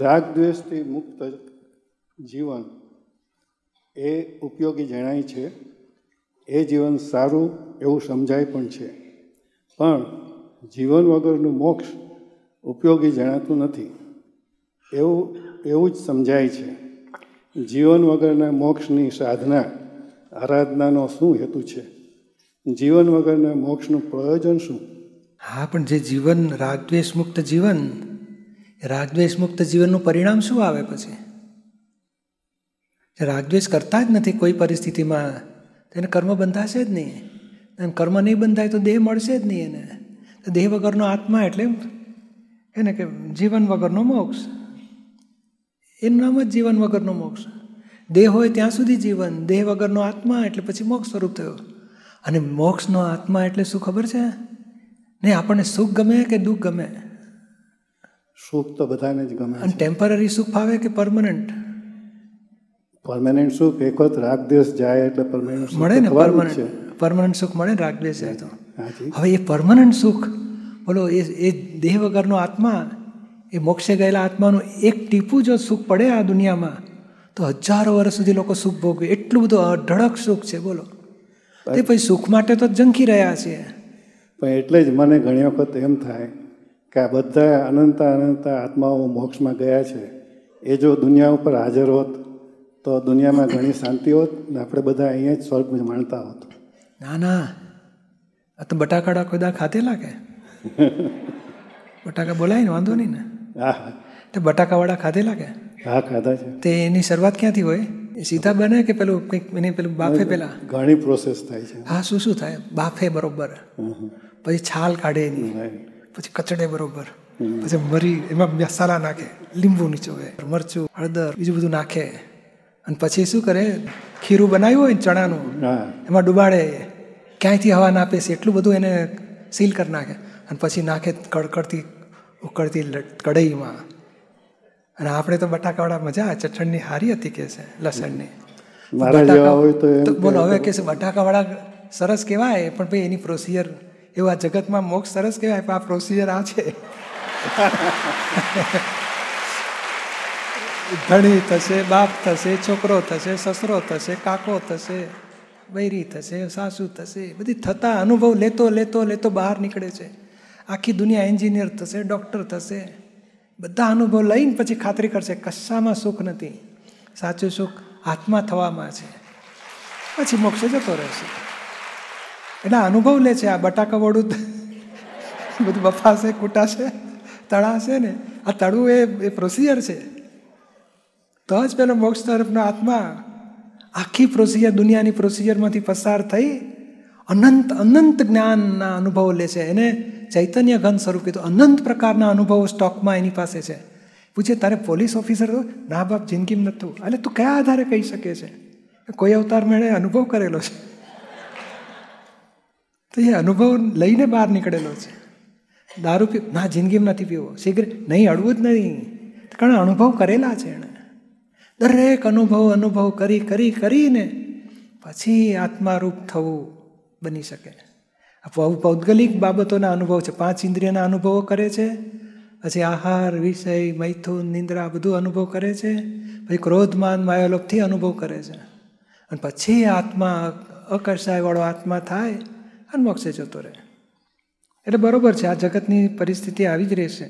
રાગ દ્વેષથી મુક્ત જીવન એ ઉપયોગી જણાય છે. એ જીવન સારું એવું સમજાય પણ છે. પણ જીવન વગરનું મોક્ષ ઉપયોગી જણાતું નથી. એવું એવું જ સમજાય છે. જીવન વગરના મોક્ષની સાધના, આરાધનાનો શું હેતુ છે? જીવન વગરના મોક્ષનું પ્રયોજન શું? હા, પણ જે જીવન રાગદ્વેષ મુક્ત જીવન રાગદ્વેષ મુક્ત જીવનનું પરિણામ શું આવે પછી? રાગદ્વેષ કરતા જ નથી કોઈ પરિસ્થિતિમાં તેને કર્મ બંધાશે જ નહીં. અને કર્મ નહીં બંધાય તો દેહ મળશે જ નહીં એને. તો દેહ વગરનો આત્મા એટલે એને કે જીવન વગરનો મોક્ષ. એનું નામ જ જીવન વગરનો મોક્ષ. દેહ હોય ત્યાં સુધી જીવન, દેહ વગરનો આત્મા એટલે પછી મોક્ષ સ્વરૂપ થયો. અને મોક્ષનો આત્મા એટલે શું ખબર છે? નહીં, આપણને સુખ ગમે કે દુઃખ ગમે? સુખ તો બધાને જ ગમે અને ટેમ્પરરી સુખ ફાવે કે પરમનન્ટ પરમનન્ટ સુખ એક વખત રાગ દિવસ જાય એટલે પરમનન્ટ મળે ને પરમનન્ટ પરમનન્ટ સુખ મળે ને રાગદ્વેષ જાય તો? હવે એ પરમનન્ટ સુખ બોલો એ એ દેહ વગરનો આત્મા એ મોક્ષે ગયેલા આત્માનું એક ટીપું જો સુખ પડે આ દુનિયામાં તો હજારો વર્ષ સુધી લોકો સુખ ભોગવે. એટલું બધું અઢળક સુખ છે બોલો. તે પછી સુખ માટે તો ઝંખી રહ્યા છીએ. પણ એટલે જ મને ઘણી વખત એમ થાય કે આ બધા અનંતા અનંતા આત્માઓ મોક્ષમાં ગયા છે. એ જો દુનિયા ઉપર હાજર હોત તો દુનિયામાં ઘણી શાંતિ હોત ને આપણે બધા અહીંયા જ સ્વર્ગ માણતા હોત. ના ના. આ તો બટાકાડા દા ખાધેલા કે? બટાકા બોલાય ને વાંધો નહીં ને. હા. હા તે બટાકાવાળા ખાધેલા કે? હા ખાધા છે. તે એની શરૂઆત ક્યાંથી હોય? એ સીધા બને કે પેલું કંઈક એની પેલું બાફે પેલા? ઘણી પ્રોસેસ થાય છે. હા શું શું થાય? બાફે બરોબર. પછી છાલ કાઢે એની. પછી કચડે બરોબર. પછી મરી એમાં મસાલા નાખે લીંબુ નીચોવે મરચું હળદર બીજું બધું નાખે. અને પછી શું કરે? ખીરું બનાવ્યું હોય ને ચણાનું એમાં ડુબાડે. ક્યાંયથી હવા ના પેસે એટલું બધું એને સીલ કરી નાખે. અને પછી નાખે કડકડતી ઉકળતી કઢાઈમાં. અને આપણે તો બટાકાવાળા મજા ચટણની ચટણી હારી હતી કે છે લસણની. બોલો હવે કે છે બટાકાવાળા સરસ કહેવાય પણ ભાઈ એની પ્રોસિજર એવું જગતમાં મોક્ષ સરસ કહેવાય, પણ આ પ્રોસિજર આ છે. ધણી થશે, બાપ થશે, છોકરો થશે, સસરો થશે, કાકો થશે બૈરી થશે, સાસુ થશે, બધી થતા અનુભવ લેતો લેતો લેતો બહાર નીકળે છે. આખી દુનિયા એન્જિનિયર થશે, ડૉક્ટર થશે, બધા અનુભવ લઈને પછી ખાતરી કરશે, કશામાં સુખ નથી. સાચું સુખ હાથમાં થવામાં છે. પછી મોક્ષે જતો રહેશે. એટલે અનુભવ લે છે, આ બટાકા વડું બધું બફાશે, કૂટાશે, તળાશે ને. આ તળવું એ એ પ્રોસિજર છે. તો જ પેલો મોક્ષ તરફનો આત્મા આખી પ્રોસિજર દુનિયાની પ્રોસિજરમાંથી પસાર થઈ અનંત અનંત જ્ઞાનના અનુભવો લે છે. એને ચૈતન્ય ઘન સ્વરૂપ કીધું. અનંત પ્રકારના અનુભવો સ્ટોકમાં એની પાસે છે. પૂછે, તારે પોલીસ ઓફિસર ના બાપ જિંદગીમાં નતું. એટલે તું કયા આધારે કહી શકે છે? કોઈ અવતાર મેળે અનુભવ કરેલો છે. તો એ અનુભવ લઈને બહાર નીકળેલો છે. દારૂ પી, ના જિંદગીમાં નથી પીવો. સિગરેટ નહીં અડવું જ નહીં. કારણ અનુભવ કરેલા છે એણે. દરેક અનુભવ અનુભવ કરી કરી, કરીને પછી આત્મારૂપ થવું બની શકે. પૌદ્ગલિક બાબતોના અનુભવ છે. પાંચ ઇન્દ્રિયના અનુભવો કરે છે. પછી આહાર, વિષય, મૈથુન, નિંદ્રા બધું અનુભવ કરે છે. પછી ક્રોધમાન માયાલોપથી અનુભવ કરે છે. અને પછી આત્મા અકર્ષાયવાળો આત્મા થાય અને મોક્ષે જતો રહે એટલે બરોબર છે આ જગતની પરિસ્થિતિ આવી જ રહેશે.